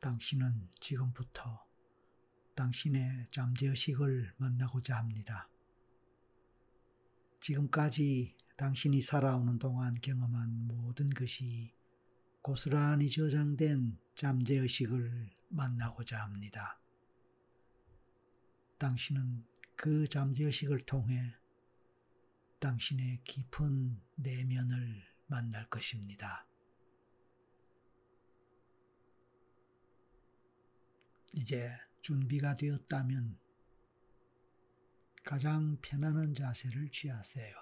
당신은 지금부터 당신의 잠재의식을 만나고자 합니다. 지금까지 당신이 살아오는 동안 경험한 모든 것이 고스란히 저장된 잠재의식을 만나고자 합니다. 당신은 그 잠재의식을 통해 당신의 깊은 내면을 만날 것입니다. 이제 준비가 되었다면 가장 편안한 자세를 취하세요.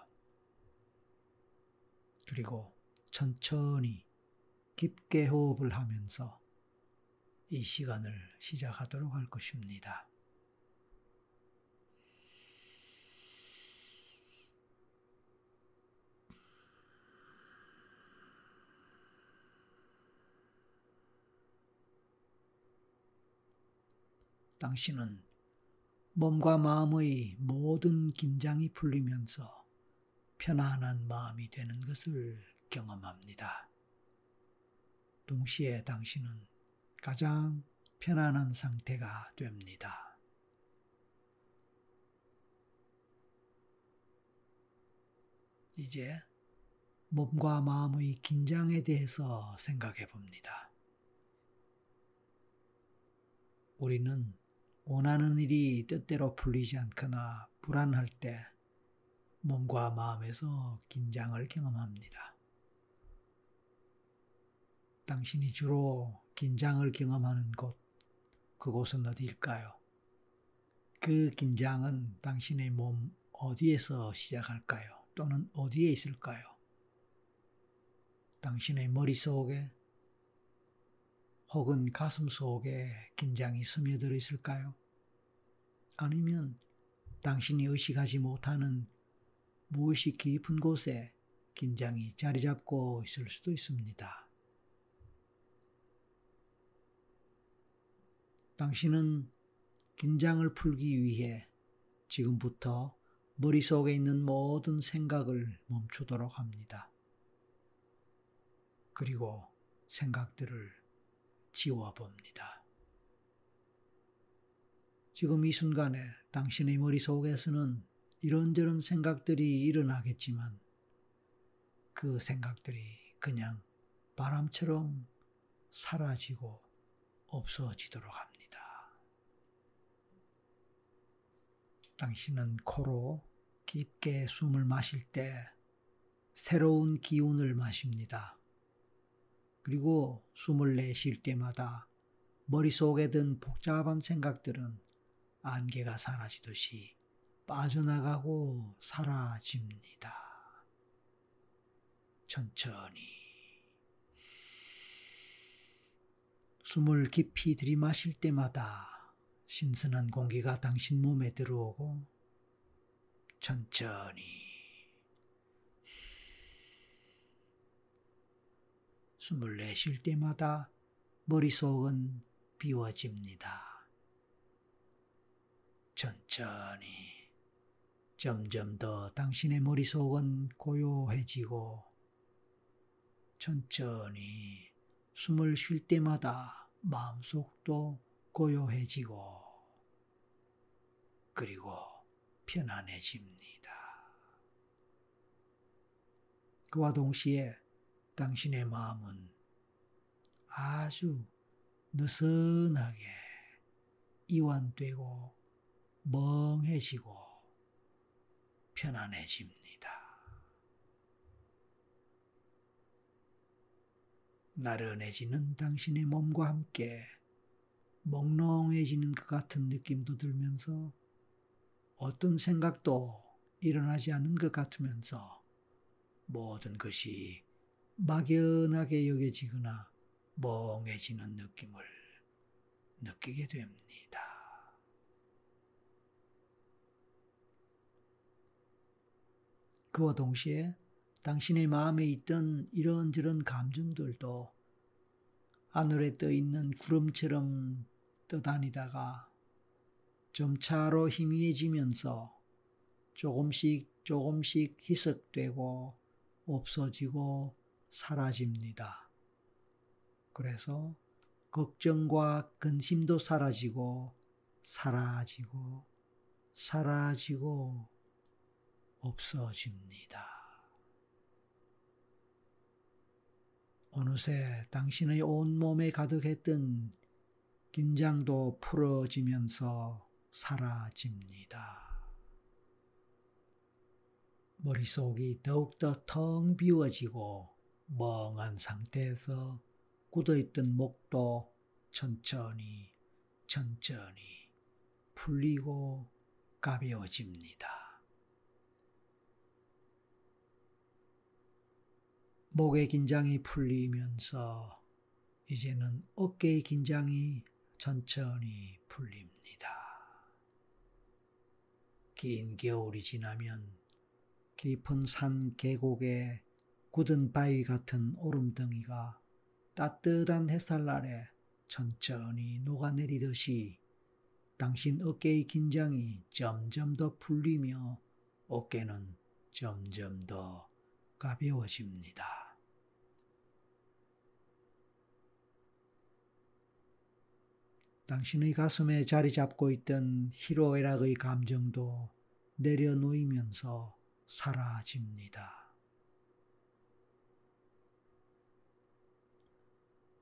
그리고 천천히 깊게 호흡을 하면서 이 시간을 시작하도록 할 것입니다. 당신은 몸과 마음의 모든 긴장이 풀리면서 편안한 마음이 되는 것을 경험합니다. 동시에 당신은 가장 편안한 상태가 됩니다. 이제 몸과 마음의 긴장에 대해서 생각해 봅니다. 우리는 원하는 일이 뜻대로 풀리지 않거나 불안할 때 몸과 마음에서 긴장을 경험합니다. 당신이 주로 긴장을 경험하는 곳, 그곳은 어디일까요? 그 긴장은 당신의 몸 어디에서 시작할까요? 또는 어디에 있을까요? 당신의 머릿속에 혹은 가슴 속에 긴장이 스며들어 있을까요? 아니면 당신이 의식하지 못하는 무엇이 깊은 곳에 긴장이 자리 잡고 있을 수도 있습니다. 당신은 긴장을 풀기 위해 지금부터 머릿속에 있는 모든 생각을 멈추도록 합니다. 그리고 생각들을 지워봅니다. 지금 이 순간에 당신의 머릿속에서는 이런저런 생각들이 일어나겠지만 그 생각들이 그냥 바람처럼 사라지고 없어지도록 합니다. 당신은 코로 깊게 숨을 마실 때 새로운 기운을 마십니다. 그리고 숨을 내쉴 때마다 머릿속에 든 복잡한 생각들은 안개가 사라지듯이 빠져나가고 사라집니다. 천천히 숨을 깊이 들이마실 때마다 신선한 공기가 당신 몸에 들어오고 천천히 숨을 내쉴 때마다 머릿속은 비워집니다. 천천히 점점 더 당신의 머릿속은 고요해지고 천천히 숨을 쉴 때마다 마음속도 고요해지고 그리고 편안해집니다. 그와 동시에 당신의 마음은 아주 느슨하게 이완되고 멍해지고 편안해집니다. 나른해지는 당신의 몸과 함께 몽롱해지는 것 같은 느낌도 들면서 어떤 생각도 일어나지 않은 것 같으면서 모든 것이 막연하게 여겨지거나 멍해지는 느낌을 느끼게 됩니다. 그와 동시에 당신의 마음에 있던 이런저런 감정들도 하늘에 떠 있는 구름처럼 떠다니다가 점차로 희미해지면서 조금씩 조금씩 희석되고 없어지고 사라집니다. 그래서 걱정과 근심도 사라지고 사라지고 사라지고 없어집니다. 어느새 당신의 온몸에 가득했던 긴장도 풀어지면서 사라집니다. 머릿속이 더욱더 텅 비워지고 멍한 상태에서 굳어있던 목도 천천히 천천히 풀리고 가벼워집니다. 목의 긴장이 풀리면서 이제는 어깨의 긴장이 천천히 풀립니다. 긴 겨울이 지나면 깊은 산 계곡에 굳은 바위 같은 오름덩이가 따뜻한 햇살 아래 천천히 녹아내리듯이 당신 어깨의 긴장이 점점 더 풀리며 어깨는 점점 더 가벼워집니다. 당신의 가슴에 자리 잡고 있던 희로애락의 감정도 내려놓이면서 사라집니다.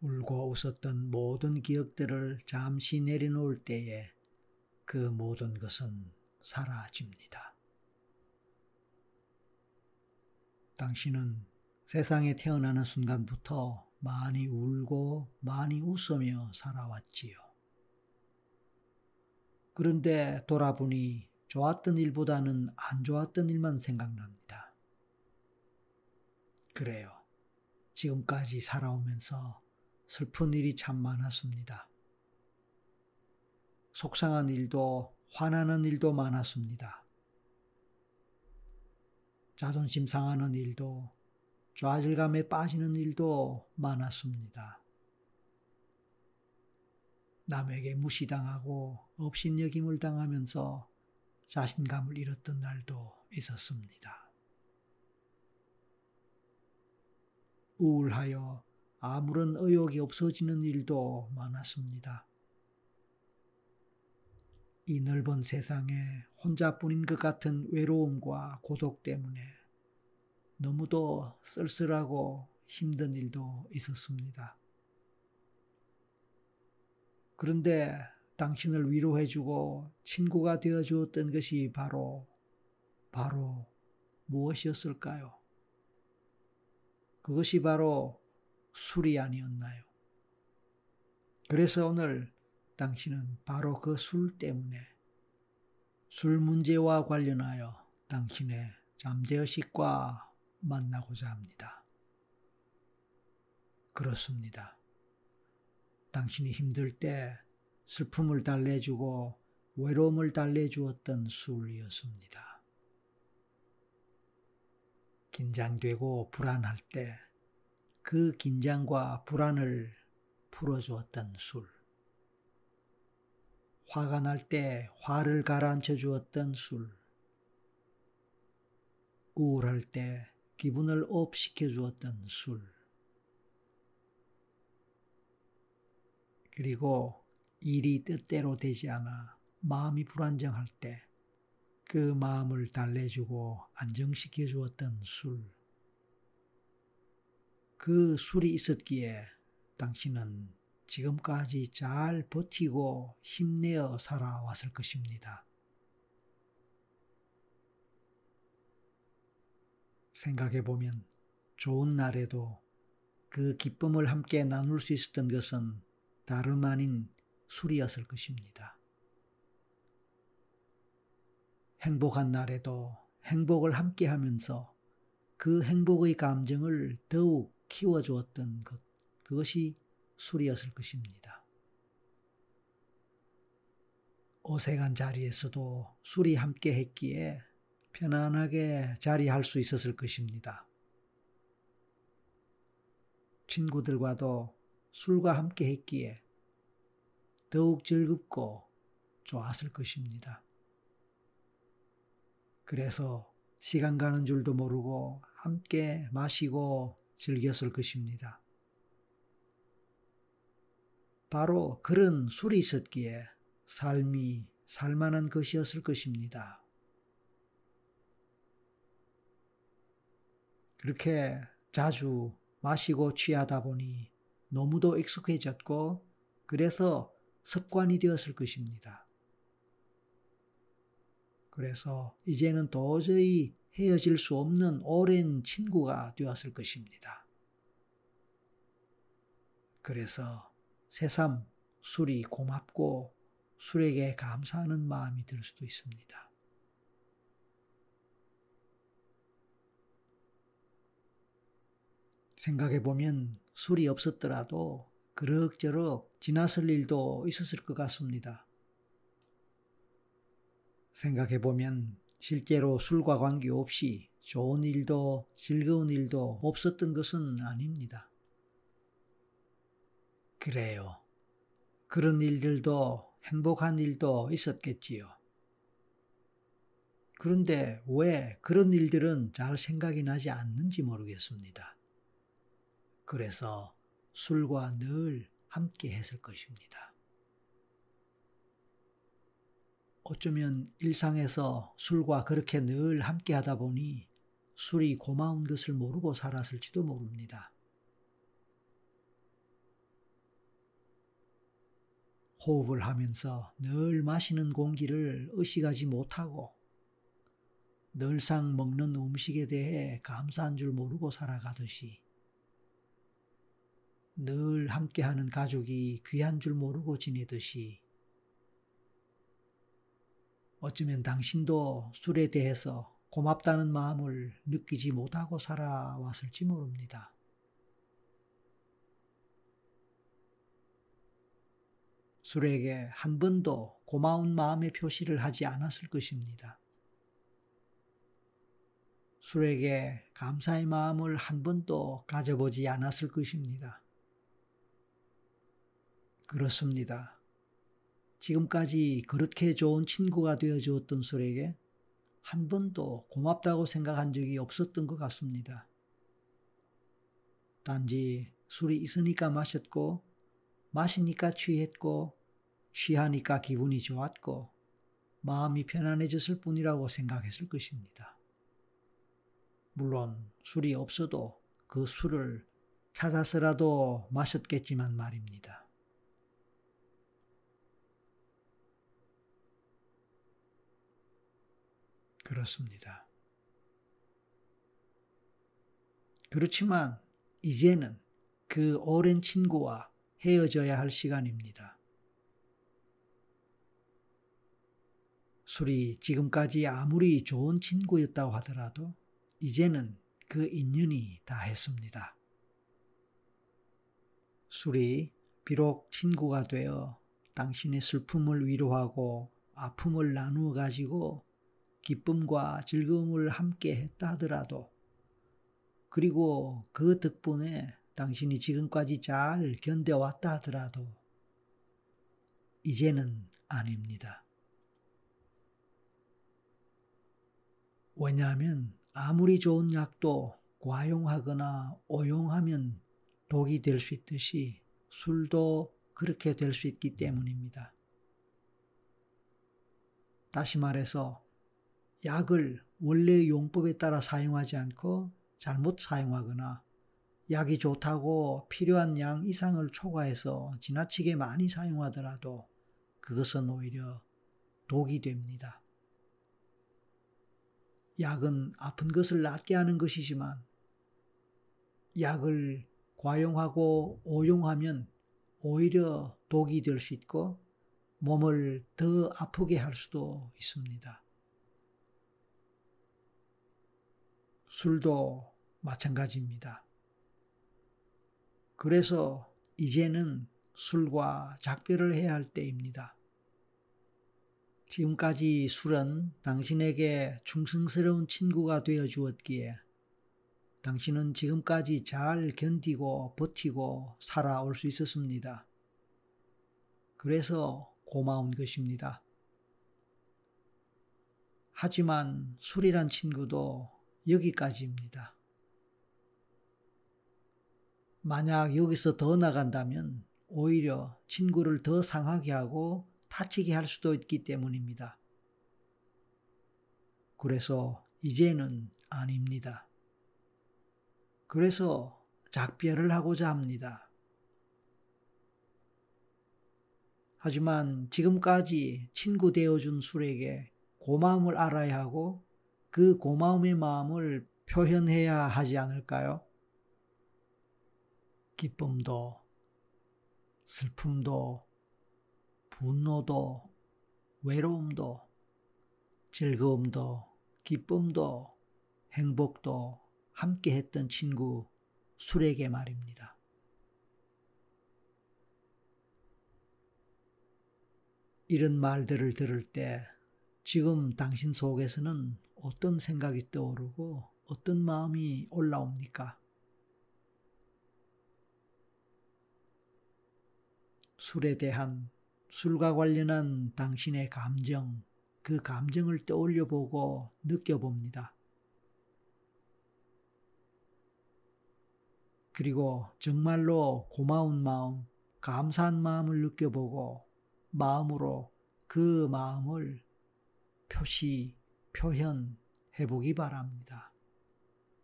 울고 웃었던 모든 기억들을 잠시 내려놓을 때에 그 모든 것은 사라집니다. 당신은 세상에 태어나는 순간부터 많이 울고 많이 웃으며 살아왔지요. 그런데 돌아보니 좋았던 일보다는 안 좋았던 일만 생각납니다. 그래요. 지금까지 살아오면서 슬픈 일이 참 많았습니다. 속상한 일도 화나는 일도 많았습니다. 자존심 상하는 일도 좌절감에 빠지는 일도 많았습니다. 남에게 무시당하고 업신여김을 당하면서 자신감을 잃었던 날도 있었습니다. 우울하여 아무런 의욕이 없어지는 일도 많았습니다. 이 넓은 세상에 혼자뿐인 것 같은 외로움과 고독 때문에 너무도 쓸쓸하고 힘든 일도 있었습니다. 그런데 당신을 위로해주고 친구가 되어 주었던 것이 바로, 바로 무엇이었을까요? 그것이 바로 술이 아니었나요? 그래서 오늘 당신은 바로 그 술 때문에 술 문제와 관련하여 당신의 잠재의식과 만나고자 합니다. 그렇습니다. 당신이 힘들 때 슬픔을 달래주고 외로움을 달래주었던 술이었습니다. 긴장되고 불안할 때 그 긴장과 불안을 풀어주었던 술. 화가 날 때 화를 가라앉혀 주었던 술. 우울할 때 기분을 up 시켜 주었던 술. 그리고 일이 뜻대로 되지 않아 마음이 불안정할 때 그 마음을 달래주고 안정시켜 주었던 술. 그 술이 있었기에 당신은 지금까지 잘 버티고 힘내어 살아왔을 것입니다. 생각해 보면 좋은 날에도 그 기쁨을 함께 나눌 수 있었던 것은 다름 아닌 술이었을 것입니다. 행복한 날에도 행복을 함께 하면서 그 행복의 감정을 더욱 키워주었던 것, 그것이 술이었을 것입니다. 어색한 자리에서도 술이 함께 했기에 편안하게 자리할 수 있었을 것입니다. 친구들과도 술과 함께 했기에 더욱 즐겁고 좋았을 것입니다. 그래서 시간 가는 줄도 모르고 함께 마시고 즐겼을 것입니다. 바로 그런 술이 있었기에 삶이 살만한 것이었을 것입니다. 그렇게 자주 마시고 취하다 보니 너무도 익숙해졌고 그래서 습관이 되었을 것입니다. 그래서 이제는 도저히 헤어질 수 없는 오랜 친구가 되었을 것입니다. 그래서 새삼 술이 고맙고 술에게 감사하는 마음이 들 수도 있습니다. 생각해 보면 술이 없었더라도 그럭저럭 지났을 일도 있었을 것 같습니다. 생각해 보면 실제로 술과 관계없이 좋은 일도 즐거운 일도 없었던 것은 아닙니다. 그래요. 그런 일들도 행복한 일도 있었겠지요. 그런데 왜 그런 일들은 잘 생각이 나지 않는지 모르겠습니다. 그래서 술과 늘 함께 했을 것입니다. 어쩌면 일상에서 술과 그렇게 늘 함께 하다 보니 술이 고마운 것을 모르고 살았을지도 모릅니다. 호흡을 하면서 늘 마시는 공기를 의식하지 못하고 늘상 먹는 음식에 대해 감사한 줄 모르고 살아가듯이 늘 함께하는 가족이 귀한 줄 모르고 지내듯이 어쩌면 당신도 술에 대해서 고맙다는 마음을 느끼지 못하고 살아왔을지 모릅니다. 술에게 한 번도 고마운 마음의 표시를 하지 않았을 것입니다. 술에게 감사의 마음을 한 번도 가져보지 않았을 것입니다. 그렇습니다. 지금까지 그렇게 좋은 친구가 되어 주었던 술에게 한 번도 고맙다고 생각한 적이 없었던 것 같습니다. 단지 술이 있으니까 마셨고, 마시니까 취했고, 취하니까 기분이 좋았고, 마음이 편안해졌을 뿐이라고 생각했을 것입니다. 물론 술이 없어도 그 술을 찾아서라도 마셨겠지만 말입니다. 그렇습니다. 그렇지만 이제는 그 오랜 친구와 헤어져야 할 시간입니다. 술이 지금까지 아무리 좋은 친구였다고 하더라도 이제는 그 인연이 다 했습니다. 술이 비록 친구가 되어 당신의 슬픔을 위로하고 아픔을 나누어 가지고 기쁨과 즐거움을 함께 했다 하더라도 그리고 그 덕분에 당신이 지금까지 잘 견뎌왔다 하더라도 이제는 아닙니다. 왜냐하면 아무리 좋은 약도 과용하거나 오용하면 독이 될 수 있듯이 술도 그렇게 될 수 있기 때문입니다. 다시 말해서 약을 원래의 용법에 따라 사용하지 않고 잘못 사용하거나 약이 좋다고 필요한 양 이상을 초과해서 지나치게 많이 사용하더라도 그것은 오히려 독이 됩니다. 약은 아픈 것을 낫게 하는 것이지만 약을 과용하고 오용하면 오히려 독이 될 수 있고 몸을 더 아프게 할 수도 있습니다. 술도 마찬가지입니다. 그래서 이제는 술과 작별을 해야 할 때입니다. 지금까지 술은 당신에게 충성스러운 친구가 되어 주었기에 당신은 지금까지 잘 견디고 버티고 살아올 수 있었습니다. 그래서 고마운 것입니다. 하지만 술이란 친구도 여기까지입니다. 만약 여기서 더 나간다면 오히려 친구를 더 상하게 하고 다치게 할 수도 있기 때문입니다. 그래서 이제는 아닙니다. 그래서 작별을 하고자 합니다. 하지만 지금까지 친구 되어준 술에게 고마움을 알아야 하고 그 고마움의 마음을 표현해야 하지 않을까요? 기쁨도, 슬픔도, 분노도, 외로움도, 즐거움도, 기쁨도, 행복도 함께 했던 친구 술에게 말입니다. 이런 말들을 들을 때 지금 당신 속에서는 어떤 생각이 떠오르고 어떤 마음이 올라옵니까? 술에 대한 술과 관련한 당신의 감정, 그 감정을 떠올려 보고 느껴봅니다. 그리고 정말로 고마운 마음, 감사한 마음을 느껴보고 마음으로 그 마음을 표시, 표현해 보기 바랍니다.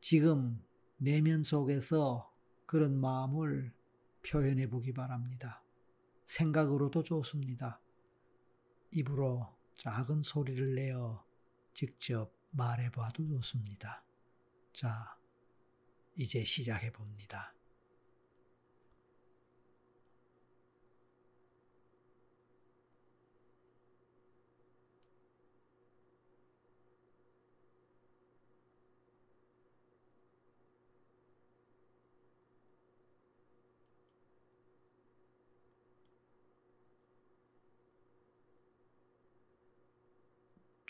지금 내면 속에서 그런 마음을 표현해 보기 바랍니다. 생각으로도 좋습니다. 입으로 작은 소리를 내어 직접 말해 봐도 좋습니다. 자, 이제 시작해 봅니다.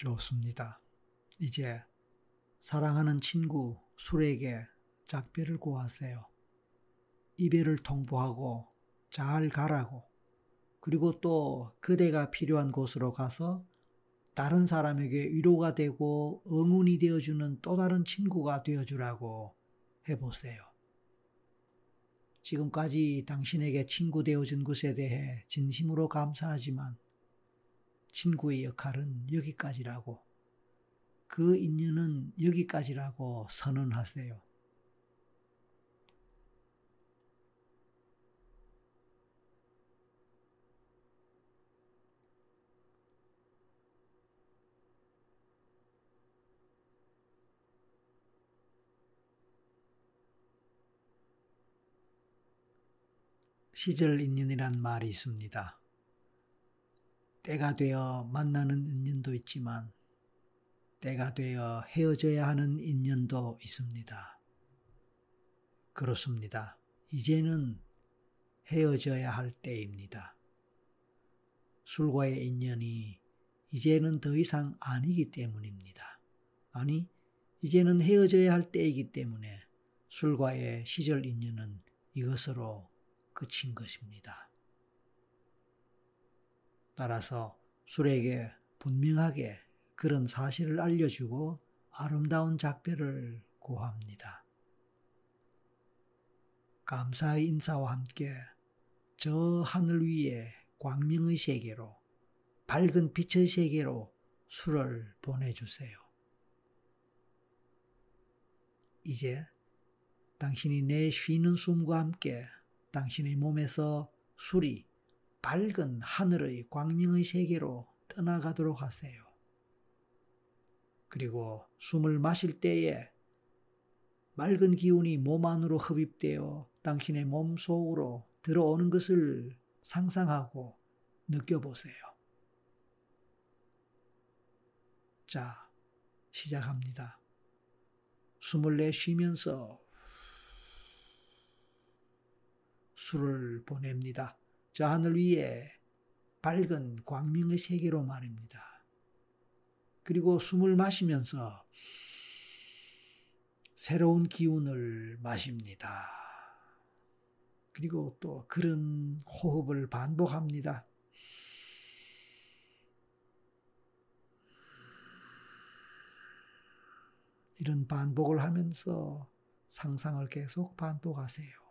좋습니다. 이제 사랑하는 친구 술에게 작별을 고하세요. 이별을 통보하고 잘 가라고 그리고 또 그대가 필요한 곳으로 가서 다른 사람에게 위로가 되고 응원이 되어주는 또 다른 친구가 되어주라고 해보세요. 지금까지 당신에게 친구 되어준 것에 대해 진심으로 감사하지만 친구의 역할은 여기까지라고 그 인연은 여기까지라고 선언하세요. 시절 인연이란 말이 있습니다. 때가 되어 만나는 인연도 있지만 때가 되어 헤어져야 하는 인연도 있습니다. 그렇습니다. 이제는 헤어져야 할 때입니다. 술과의 인연이 이제는 더 이상 아니기 때문입니다. 아니, 이제는 헤어져야 할 때이기 때문에 술과의 시절 인연은 이것으로 끝인 것입니다. 따라서 술에게 분명하게 그런 사실을 알려주고 아름다운 작별을 고합니다. 감사의 인사와 함께 저 하늘 위에 광명의 세계로 밝은 빛의 세계로 술을 보내주세요. 이제 당신이 내 쉬는 숨과 함께 당신의 몸에서 술이 밝은 하늘의 광명의 세계로 떠나가도록 하세요. 그리고 숨을 마실 때에 맑은 기운이 몸 안으로 흡입되어 당신의 몸 속으로 들어오는 것을 상상하고 느껴보세요. 자, 시작합니다. 숨을 내쉬면서 술을 보냅니다. 저 하늘 위에 밝은 광명의 세계로 말입니다. 그리고 숨을 마시면서 새로운 기운을 마십니다. 그리고 또 그런 호흡을 반복합니다. 이런 반복을 하면서 상상을 계속 반복하세요.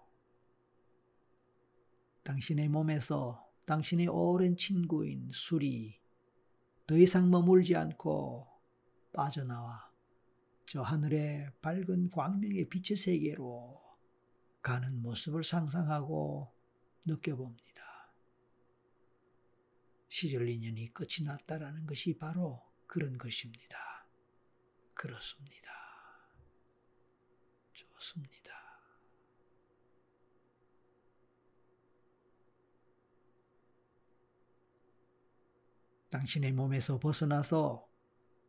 당신의 몸에서 당신의 오랜 친구인 술이 더 이상 머물지 않고 빠져나와 저 하늘의 밝은 광명의 빛의 세계로 가는 모습을 상상하고 느껴봅니다. 시절 인연이 끝이 났다라는 것이 바로 그런 것입니다. 그렇습니다. 좋습니다. 당신의 몸에서 벗어나서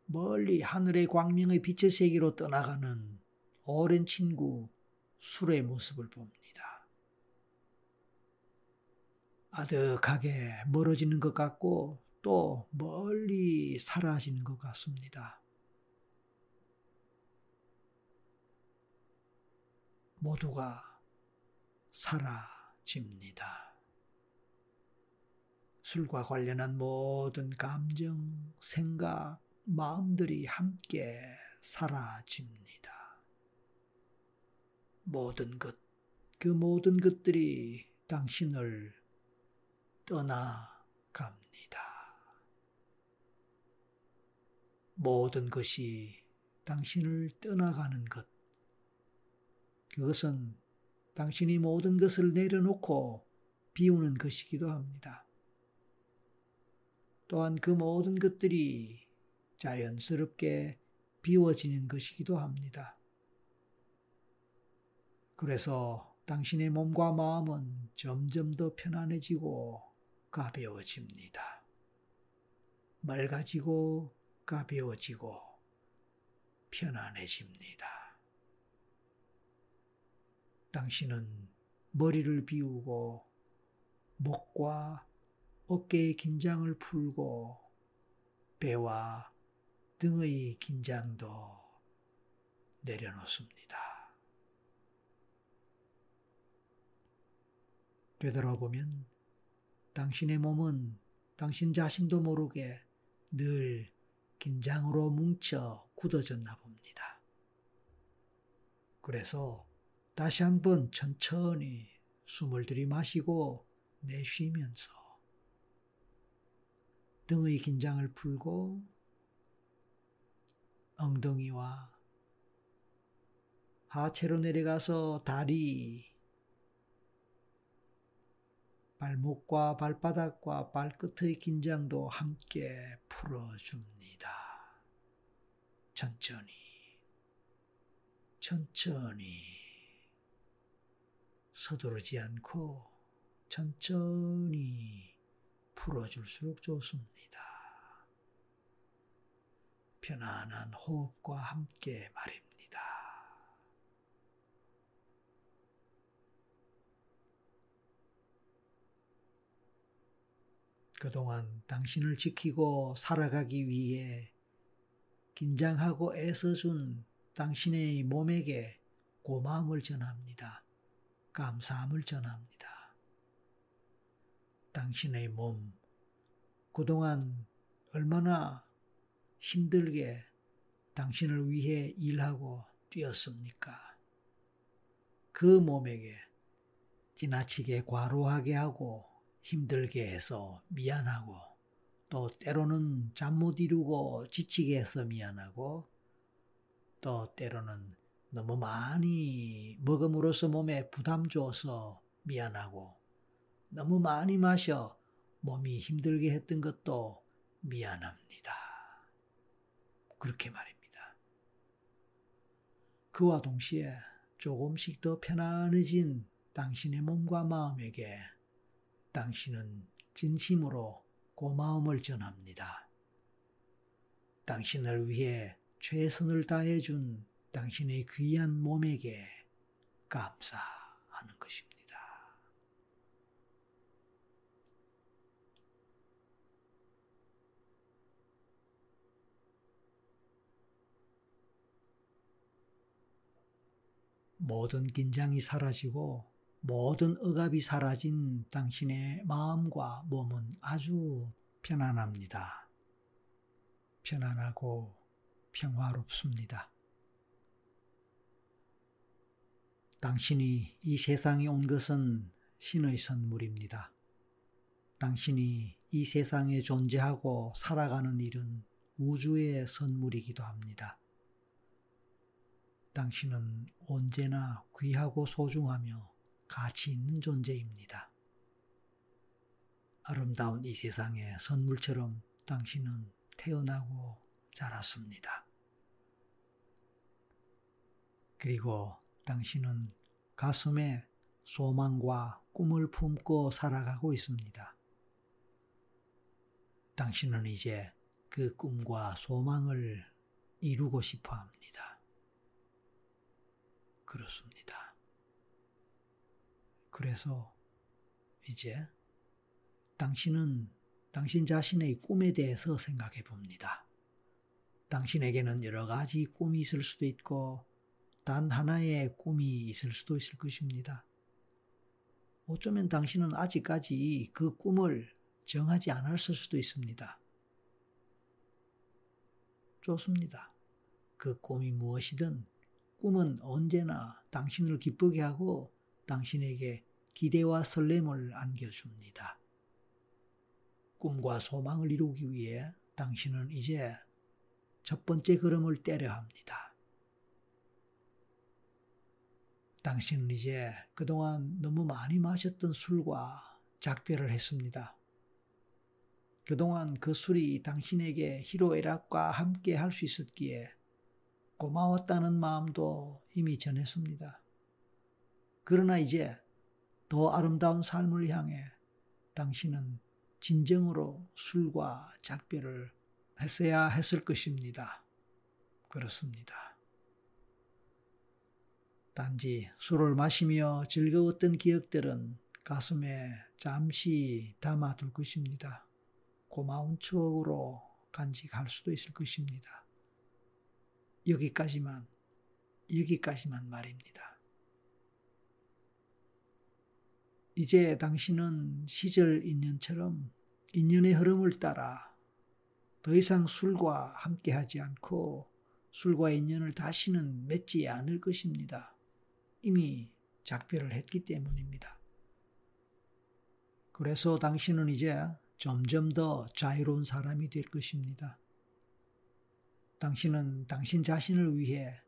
멀리 하늘의 광명의 빛의 세계로 떠나가는 오랜 친구 술의 모습을 봅니다. 아득하게 멀어지는 것 같고 또 멀리 사라지는 것 같습니다. 모두가 사라집니다. 술과 관련한 모든 감정, 생각, 마음들이 함께 사라집니다. 모든 것, 그 모든 것들이 당신을 떠나갑니다. 모든 것이 당신을 떠나가는 것. 그것은 당신이 모든 것을 내려놓고 비우는 것이기도 합니다. 또한 그 모든 것들이 자연스럽게 비워지는 것이기도 합니다. 그래서 당신의 몸과 마음은 점점 더 편안해지고 가벼워집니다. 맑아지고 가벼워지고 편안해집니다. 당신은 머리를 비우고 목과 어깨의 긴장을 풀고 배와 등의 긴장도 내려놓습니다. 되돌아보면 당신의 몸은 당신 자신도 모르게 늘 긴장으로 뭉쳐 굳어졌나 봅니다. 그래서 다시 한번 천천히 숨을 들이마시고 내쉬면서 등의 긴장을 풀고 엉덩이와 하체로 내려가서 다리, 발목과 발바닥과 발끝의 긴장도 함께 풀어줍니다. 천천히, 천천히, 서두르지 않고 천천히 풀어줄수록 좋습니다. 편안한 호흡과 함께 말입니다. 그동안 당신을 지키고 살아가기 위해 긴장하고 애써준 당신의 몸에게 고마움을 전합니다. 감사함을 전합니다. 당신의 몸, 그동안 얼마나 힘들게 당신을 위해 일하고 뛰었습니까? 그 몸에게 지나치게 과로하게 하고 힘들게 해서 미안하고 또 때로는 잠 못 이루고 지치게 해서 미안하고 또 때로는 너무 많이 먹음으로써 몸에 부담 줘서 미안하고 너무 많이 마셔 몸이 힘들게 했던 것도 미안합니다. 그렇게 말입니다. 그와 동시에 조금씩 더 편안해진 당신의 몸과 마음에게 당신은 진심으로 고마움을 전합니다. 당신을 위해 최선을 다해준 당신의 귀한 몸에게 감사하는 것입니다. 모든 긴장이 사라지고 모든 억압이 사라진 당신의 마음과 몸은 아주 편안합니다. 편안하고 평화롭습니다. 당신이 이 세상에 온 것은 신의 선물입니다. 당신이 이 세상에 존재하고 살아가는 일은 우주의 선물이기도 합니다. 당신은 언제나 귀하고 소중하며 가치 있는 존재입니다. 아름다운 이 세상의 선물처럼 당신은 태어나고 자랐습니다. 그리고 당신은 가슴에 소망과 꿈을 품고 살아가고 있습니다. 당신은 이제 그 꿈과 소망을 이루고 싶어 합니다. 그렇습니다. 그래서 이제 당신은 당신 자신의 꿈에 대해서 생각해 봅니다. 당신에게는 여러 가지 꿈이 있을 수도 있고 단 하나의 꿈이 있을 수도 있을 것입니다. 어쩌면 당신은 아직까지 그 꿈을 정하지 않았을 수도 있습니다. 좋습니다. 그 꿈이 무엇이든 꿈은 언제나 당신을 기쁘게 하고 당신에게 기대와 설렘을 안겨줍니다. 꿈과 소망을 이루기 위해 당신은 이제 첫 번째 걸음을 때려 합니다. 당신은 이제 그동안 너무 많이 마셨던 술과 작별을 했습니다. 그동안 그 술이 당신에게 희로애락과 함께 할 수 있었기에 고마웠다는 마음도 이미 전했습니다. 그러나 이제 더 아름다운 삶을 향해 당신은 진정으로 술과 작별을 했어야 했을 것입니다. 그렇습니다. 단지 술을 마시며 즐거웠던 기억들은 가슴에 잠시 담아둘 것입니다. 고마운 추억으로 간직할 수도 있을 것입니다. 여기까지만, 여기까지만 말입니다. 이제 당신은 시절 인연처럼 인연의 흐름을 따라 더 이상 술과 함께하지 않고 술과 인연을 다시는 맺지 않을 것입니다. 이미 작별을 했기 때문입니다. 그래서 당신은 이제 점점 더 자유로운 사람이 될 것입니다. 당신은 당신 자신을 위해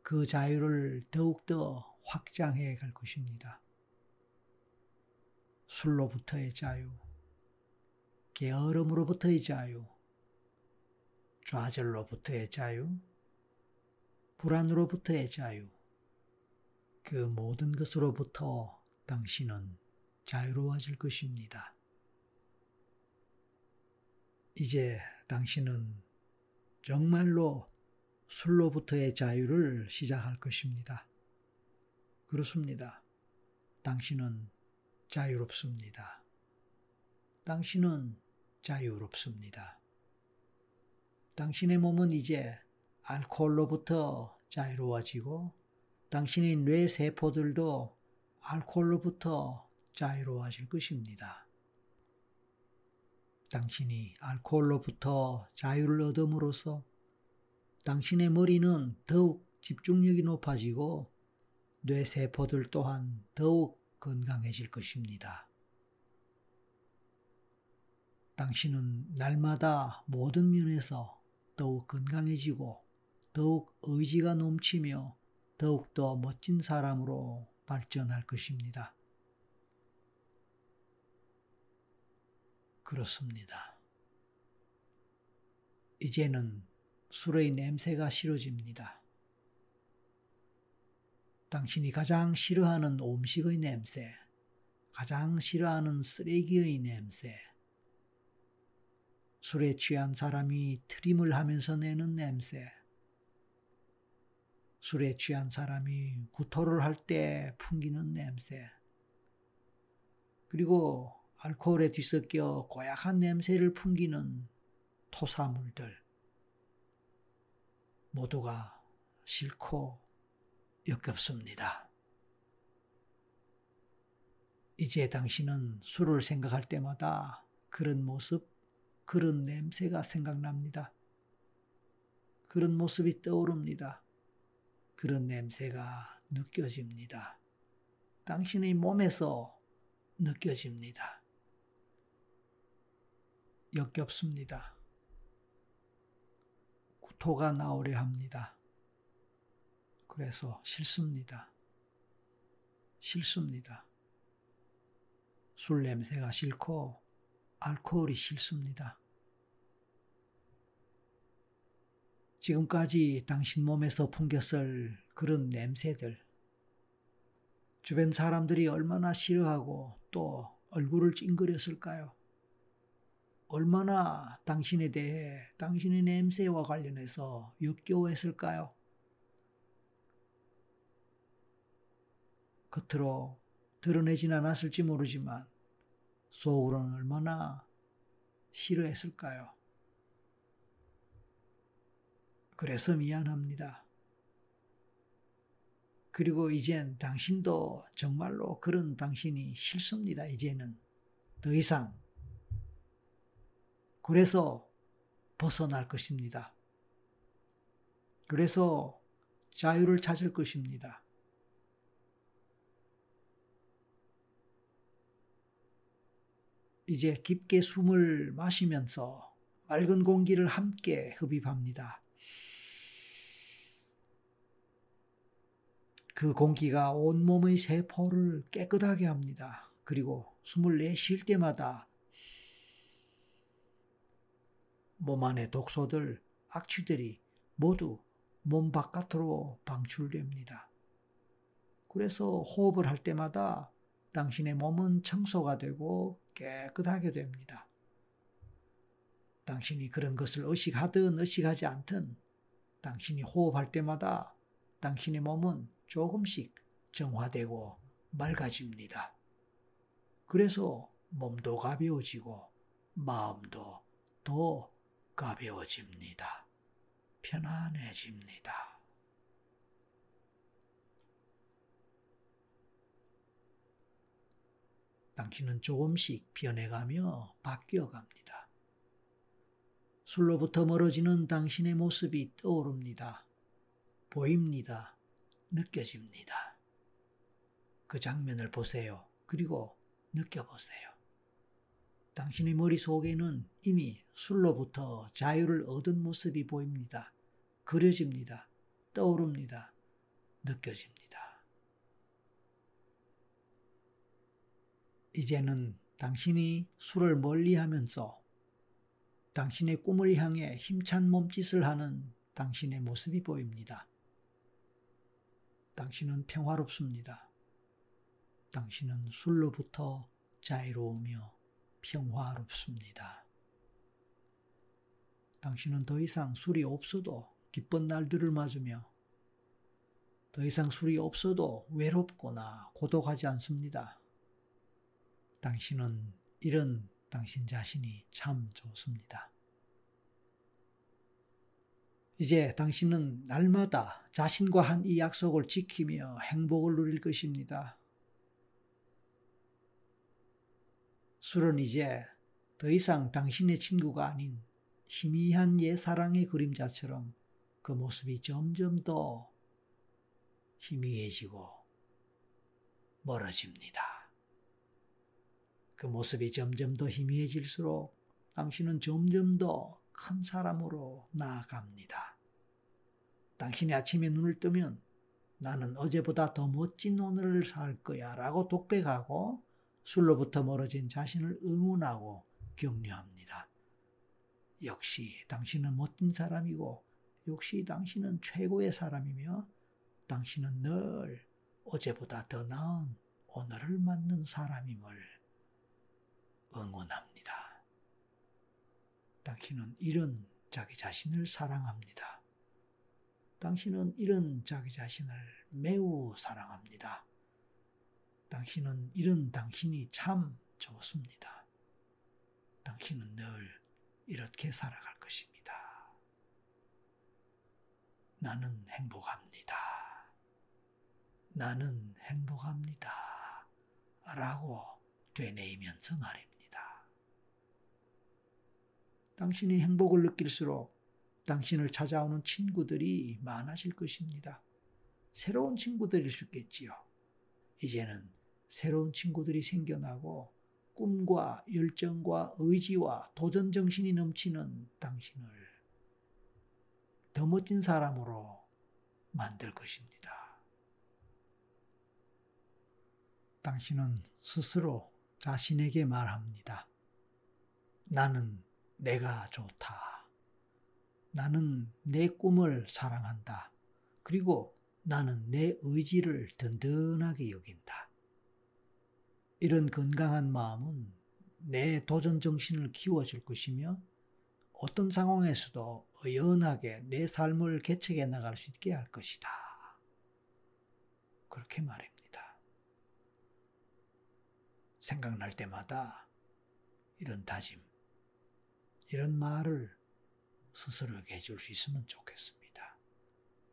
그 자유를 더욱더 확장해 갈 것입니다. 술로부터의 자유, 게으름으로부터의 자유, 좌절로부터의 자유, 불안으로부터의 자유, 그 모든 것으로부터 당신은 자유로워질 것입니다. 이제 당신은 정말로 술로부터의 자유를 시작할 것입니다. 그렇습니다. 당신은 자유롭습니다. 당신은 자유롭습니다. 당신의 몸은 이제 알코올로부터 자유로워지고 당신의 뇌 세포들도 알코올로부터 자유로워질 것입니다. 당신이 알코올로부터 자유를 얻음으로써 당신의 머리는 더욱 집중력이 높아지고 뇌 세포들 또한 더욱 건강해질 것입니다. 당신은 날마다 모든 면에서 더욱 건강해지고 더욱 의지가 넘치며 더욱더 멋진 사람으로 발전할 것입니다. 그렇습니다. 이제는 술의 냄새가 싫어집니다. 당신이 가장 싫어하는 음식의 냄새, 가장 싫어하는 쓰레기의 냄새, 술에 취한 사람이 트림을 하면서 내는 냄새, 술에 취한 사람이 구토를 할 때 풍기는 냄새, 그리고 알코올에 뒤섞여 고약한 냄새를 풍기는 토사물들, 모두가 싫고 역겹습니다. 이제 당신은 술을 생각할 때마다 그런 모습, 그런 냄새가 생각납니다. 그런 모습이 떠오릅니다. 그런 냄새가 느껴집니다. 당신의 몸에서 느껴집니다. 역겹습니다. 구토가 나오려 합니다. 그래서 싫습니다. 싫습니다. 술 냄새가 싫고 알코올이 싫습니다. 지금까지 당신 몸에서 풍겼을 그런 냄새들, 주변 사람들이 얼마나 싫어하고 또 얼굴을 찡그렸을까요? 얼마나 당신에 대해 당신의 냄새와 관련해서 역겨워했을까요? 겉으로 드러내진 않았을지 모르지만 속으로는 얼마나 싫어했을까요? 그래서 미안합니다. 그리고 이젠 당신도 정말로 그런 당신이 싫습니다. 이제는 더 이상. 그래서 벗어날 것입니다. 그래서 자유를 찾을 것입니다. 이제 깊게 숨을 마시면서 맑은 공기를 함께 흡입합니다. 그 공기가 온몸의 세포를 깨끗하게 합니다. 그리고 숨을 내쉴 때마다 몸 안의 독소들, 악취들이 모두 몸 바깥으로 방출됩니다. 그래서 호흡을 할 때마다 당신의 몸은 청소가 되고 깨끗하게 됩니다. 당신이 그런 것을 의식하든 의식하지 않든 당신이 호흡할 때마다 당신의 몸은 조금씩 정화되고 맑아집니다. 그래서 몸도 가벼워지고 마음도 더 가벼워집니다. 편안해집니다. 당신은 조금씩 변해가며 바뀌어갑니다. 술로부터 멀어지는 당신의 모습이 떠오릅니다. 보입니다. 느껴집니다. 그 장면을 보세요. 그리고 느껴보세요. 당신의 머릿속에는 이미 술로부터 자유를 얻은 모습이 보입니다. 그려집니다. 떠오릅니다. 느껴집니다. 이제는 당신이 술을 멀리 하면서 당신의 꿈을 향해 힘찬 몸짓을 하는 당신의 모습이 보입니다. 당신은 평화롭습니다. 당신은 술로부터 자유로우며 평화롭습니다. 당신은 더 이상 술이 없어도 기쁜 날들을 맞으며 더 이상 술이 없어도 외롭거나 고독하지 않습니다. 당신은 이런 당신 자신이 참 좋습니다. 이제 당신은 날마다 자신과 한 이 약속을 지키며 행복을 누릴 것입니다. 술은 이제 더 이상 당신의 친구가 아닌 희미한 옛사랑의 그림자처럼 그 모습이 점점 더 희미해지고 멀어집니다. 그 모습이 점점 더 희미해질수록 당신은 점점 더 큰 사람으로 나아갑니다. 당신이 아침에 눈을 뜨면 나는 어제보다 더 멋진 오늘을 살 거야 라고 독백하고 술로부터 멀어진 자신을 응원하고 격려합니다. 역시 당신은 멋진 사람이고 역시 당신은 최고의 사람이며 당신은 늘 어제보다 더 나은 오늘을 맞는 사람임을 응원합니다. 당신은 이런 자기 자신을 사랑합니다. 당신은 이런 자기 자신을 매우 사랑합니다. 당신은 이런 당신이 참 좋습니다. 당신은 늘 이렇게 살아갈 것입니다. 나는 행복합니다. 나는 행복합니다. 라고 되뇌이면서 말입니다. 당신이 행복을 느낄수록 당신을 찾아오는 친구들이 많아질 것입니다. 새로운 친구들일 수 있겠지요. 이제는 새로운 친구들이 생겨나고 꿈과 열정과 의지와 도전 정신이 넘치는 당신을 더 멋진 사람으로 만들 것입니다. 당신은 스스로 자신에게 말합니다. 나는 내가 좋다. 나는 내 꿈을 사랑한다. 그리고 나는 내 의지를 든든하게 여긴다. 이런 건강한 마음은 내 도전 정신을 키워줄 것이며 어떤 상황에서도 의연하게 내 삶을 개척해 나갈 수 있게 할 것이다. 그렇게 말입니다. 생각날 때마다 이런 다짐, 이런 말을 스스로에게 해줄 수 있으면 좋겠습니다.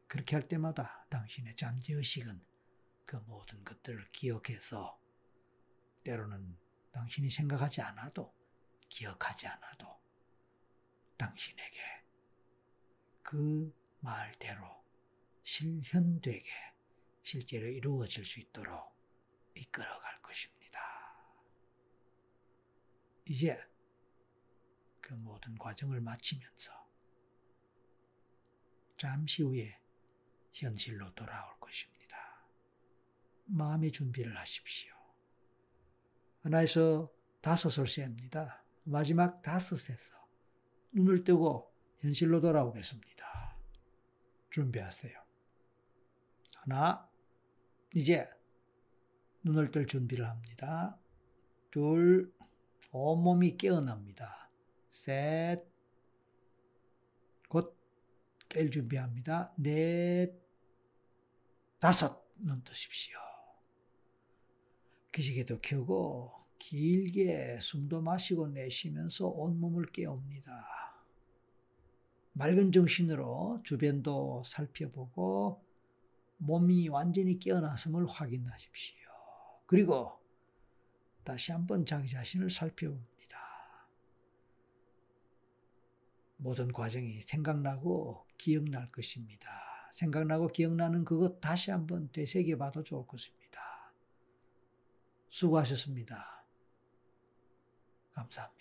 그렇게 할 때마다 당신의 잠재의식은 그 모든 것들을 기억해서 때로는 당신이 생각하지 않아도 기억하지 않아도 당신에게 그 말대로 실현되게 실제로 이루어질 수 있도록 이끌어 갈 것입니다. 이제 그 모든 과정을 마치면서 잠시 후에 현실로 돌아올 것입니다. 마음의 준비를 하십시오. 하나에서 다섯을 셉니다. 마지막 다섯에서 눈을 뜨고 현실로 돌아오겠습니다. 준비하세요. 하나, 이제 눈을 뜰 준비를 합니다. 둘, 온몸이 깨어납니다. 셋, 곧 깰 준비합니다. 넷, 다섯, 눈 뜨십시오. 기지개도 켜고 길게 숨도 마시고 내쉬면서 온몸을 깨웁니다. 맑은 정신으로 주변도 살펴보고 몸이 완전히 깨어났음을 확인하십시오. 그리고 다시 한번 자기 자신을 살펴봅니다. 모든 과정이 생각나고 기억날 것입니다. 생각나고 기억나는 그것 다시 한번 되새겨 봐도 좋을 것입니다. 수고하셨습니다. 감사합니다.